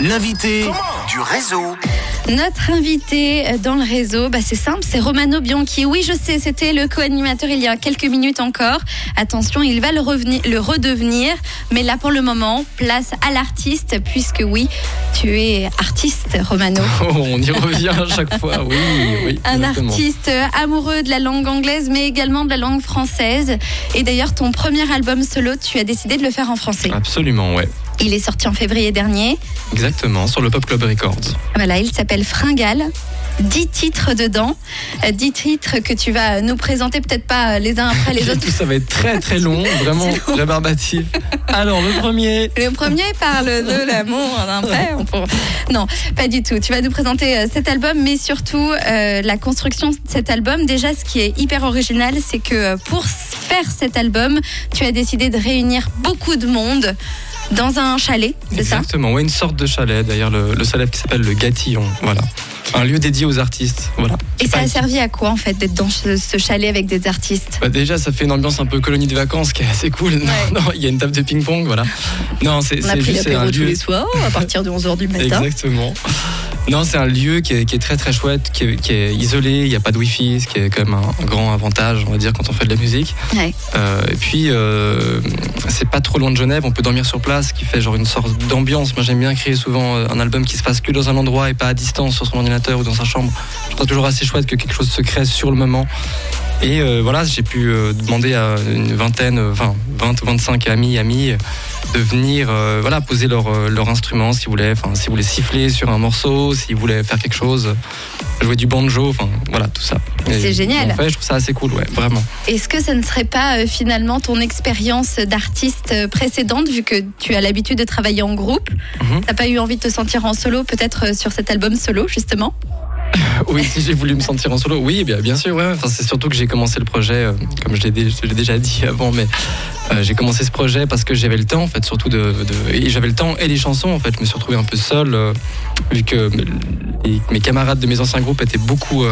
L'invité du réseau. Notre invité dans le réseau, bah c'est simple, c'est Romano Bianchi. Oui, je sais, c'était le co-animateur il y a quelques minutes encore. Attention, il va le, revenir, le redevenir. Mais là, pour le moment, place à l'artiste, puisque oui, tu es artiste, Romano. Oh, on y revient à chaque fois, oui. oui Un exactement. artiste amoureux de la langue anglaise, mais également de la langue française. Et d'ailleurs, ton premier album solo, tu as décidé de le faire en français. Absolument, ouais. Il est sorti en février dernier. Exactement, sur le Pop Club Records. Voilà, il s'appelle Fringale. 10 titres dedans, Euh, 10 titres que tu vas nous présenter, peut-être pas euh, les uns après les autres. Tout ça va être très très long, vraiment long. rébarbatif. Alors, le premier. Le premier parle de l'amour d'un frère. Non, pas du tout. Tu vas nous présenter euh, cet album, mais surtout euh, la construction de cet album. Déjà, ce qui est hyper original, c'est que pour faire cet album, tu as décidé de réunir beaucoup de monde dans un chalet, c'est ça Exactement, ouais, une sorte de chalet, d'ailleurs, le, le chalet qui s'appelle le Gatillon. Voilà. Un lieu dédié aux artistes. Voilà. Et ça a servi à quoi en fait d'être dans ce, ce chalet avec des artistes Bah, déjà, ça fait une ambiance un peu colonie de vacances qui est assez cool. Non, Ouais. non, il y a une table de ping-pong, voilà. Non, c'est On a pris l'apéro tous les soirs à partir de 11h du matin. Exactement. Non, c'est un lieu qui est, qui est très très chouette, qui est, qui est isolé, il n'y a pas de wifi, ce qui est quand même un, grand avantage, on va dire, quand on fait de la musique. Ouais. Euh, et puis, euh, c'est pas trop loin de Genève, on peut dormir sur place, ce qui fait genre une sorte d'ambiance. Moi, j'aime bien créer souvent euh, un album qui se passe que dans un endroit et pas à distance sur son ordinateur ou dans sa chambre. Je trouve toujours assez chouette que quelque chose se crée sur le moment. Et euh, voilà, j'ai pu demander à une vingtaine, euh, enfin 20 ou 25 amis, amis, de venir euh, voilà, poser leur, euh, leur instrument enfin, s'ils voulaient siffler sur un morceau, s'ils voulaient faire quelque chose, jouer du banjo, enfin voilà, tout ça. C'est génial. En fait, je trouve ça assez cool, ouais, vraiment. Est-ce que ça ne serait pas euh, finalement ton expérience d'artiste précédente, vu que tu as l'habitude de travailler en groupe? Mhm. T'as pas eu envie de te sentir en solo, peut-être sur cet album solo, justement? Oui, si j'ai voulu me sentir en solo, oui, bien, sûr. C'est surtout que j'ai commencé le projet, euh, comme je l'ai déjà dit avant, mais euh, j'ai commencé ce projet parce que j'avais le temps, en fait, surtout de, de- et j'avais le temps et les chansons. En fait, je me suis retrouvé un peu seul, euh, vu que mes, camarades de mes anciens groupes étaient beaucoup,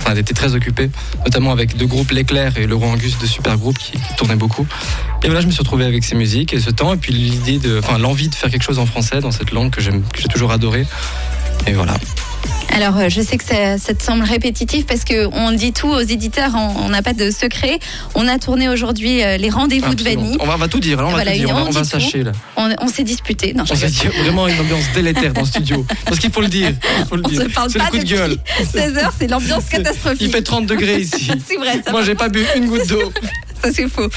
enfin, étaient très occupés, notamment avec deux groupes, l'éclair et Roi Angus, deux super groupes qui, qui tournaient beaucoup. Et voilà, je me suis retrouvé avec ces musiques et ce temps, et puis l'idée de, enfin, l'envie de faire quelque chose en français dans cette langue que que j'ai toujours adoré. Et voilà. Alors, euh, je sais que ça, ça te semble répétitif parce que on dit tout aux éditeurs, on n'a pas de secret. On a tourné aujourd'hui euh, les rendez-vous de. Vanille. On va, on va tout dire, là, on va tout dire, on va, on sacher là. On, on s'est disputé. Non, On s'est dit vraiment une ambiance délétère dans le studio. Parce qu'il faut le dire. faut le On dire. se parle pas le coup de gueule. 16 heures, c'est l'ambiance catastrophique. Il fait 30 degrés ici. C'est vrai, ça, Moi, j'ai pas bu une goutte d'eau. Ça c'est faux.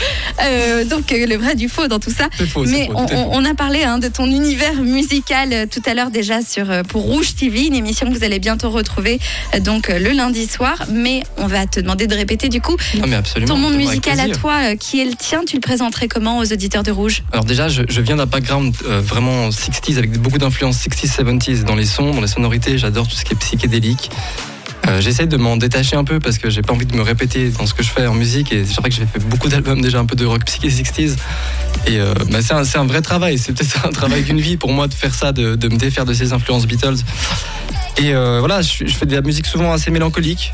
Euh, donc euh, le vrai du faux dans tout ça. Faux, Mais faux, on, tout on a parlé hein, de ton univers musical euh, tout à l'heure déjà sur pour Rouge TV, une émission que vous allez bientôt retrouver donc le lundi soir. Mais on va te demander de répéter du coup Non, mais absolument. ton monde musical à toi, qui est le tien. Tu le présenterais comment aux auditeurs de Rouge? Alors déjà, je, je viens d'un background euh, vraiment 60s avec beaucoup d'influences 60s, 70s dans les sons, dans les sonorités. J'adore tout ce qui est psychédélique. Euh, J'essaie de m'en détacher un peu parce que j'ai pas envie de me répéter dans ce que je fais en musique et c'est vrai que j'ai fait beaucoup d'albums déjà un peu de rock psyché 60s et euh, bah, c'est un, vrai travail, c'est peut-être un travail d'une vie pour moi de faire ça, de, me défaire de ces influences Beatles. Et euh, voilà, je, fais de la musique souvent assez mélancolique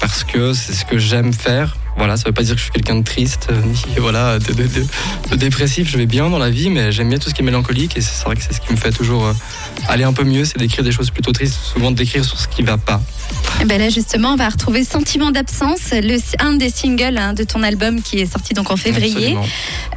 parce que c'est ce que j'aime faire. Voilà, ça veut pas dire que je suis quelqu'un de triste euh, ni voilà de, de- de- de dépressif. Je vais bien dans la vie, mais j'aime bien tout ce qui est mélancolique et c'est vrai que c'est ce qui me fait toujours euh, aller un peu mieux, c'est d'écrire des choses plutôt tristes, souvent d'écrire sur ce qui va pas. Eh ben là justement, on va retrouver Sentiment d'absence, un des singles hein, de ton album qui est sorti donc en février.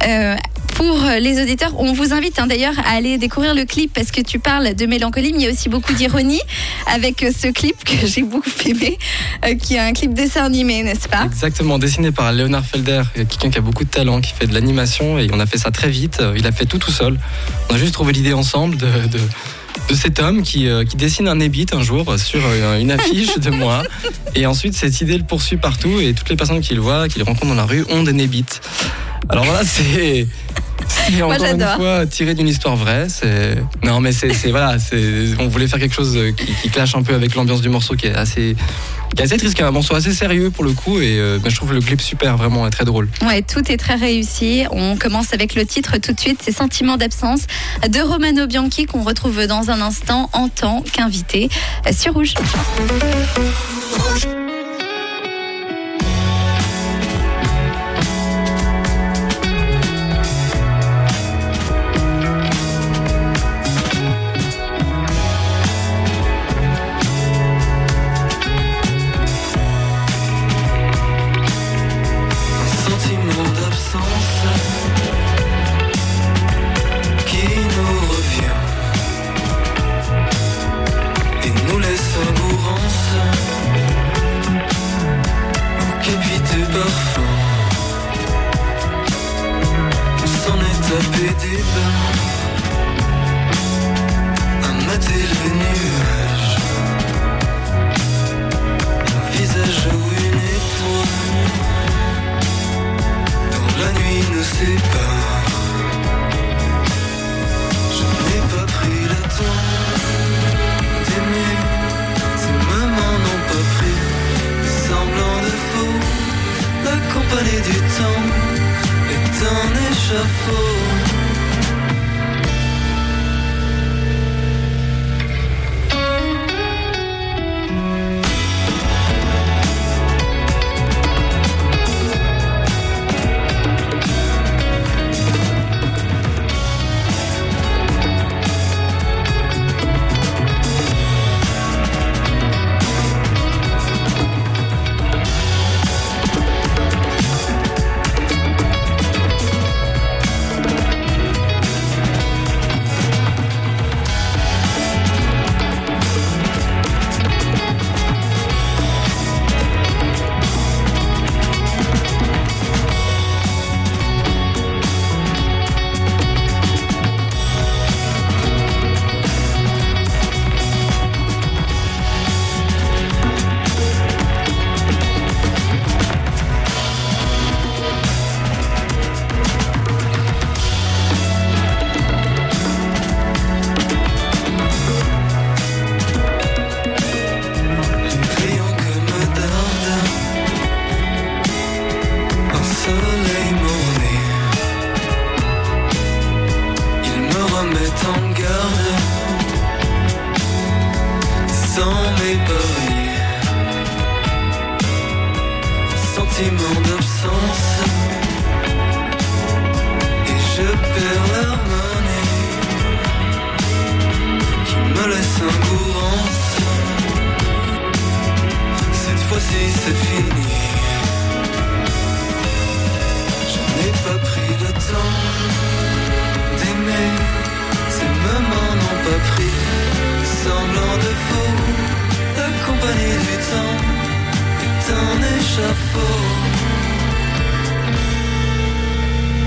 Euh, pour les auditeurs, on vous invite hein, d'ailleurs à aller découvrir le clip parce que tu parles de mélancolie, mais il y a aussi beaucoup d'ironie avec euh, ce clip que j'ai beaucoup aimé, euh, qui est un clip dessin animé, n'est-ce pas? Exactement, dessiné par Leonard Felder, quelqu'un qui a beaucoup de talent, qui fait de l'animation et on a fait ça très vite. Il a fait tout tout seul. On a juste trouvé l'idée ensemble de, cet homme qui, euh, qui dessine un ébit un jour sur euh, une affiche de moi. Et ensuite, cette idée le poursuit partout et toutes les personnes qui le voient, qui le rencontrent dans la rue, ont des nébites. Alors voilà, c'est. C'est encore une j'adore. fois tiré d'une histoire vraie. C'est non, mais c'est voilà, on voulait faire quelque chose qui, qui clash un peu avec l'ambiance du morceau qui est assez qui est assez triste, qui est un morceau assez sérieux pour le coup et euh, je trouve le clip super, vraiment et très drôle. Ouais, tout est très réussi. On commence avec le titre tout de suite, c'est Sentiment d'absence de Romano Bianchi qu'on retrouve dans un instant en tant qu'invité euh, sur Rouge. lever des bains, à mater les un visage où une étoile, dans la nuit nous sépare. Garde sans m'épargner. Sentiment d'absence faux. La compagnie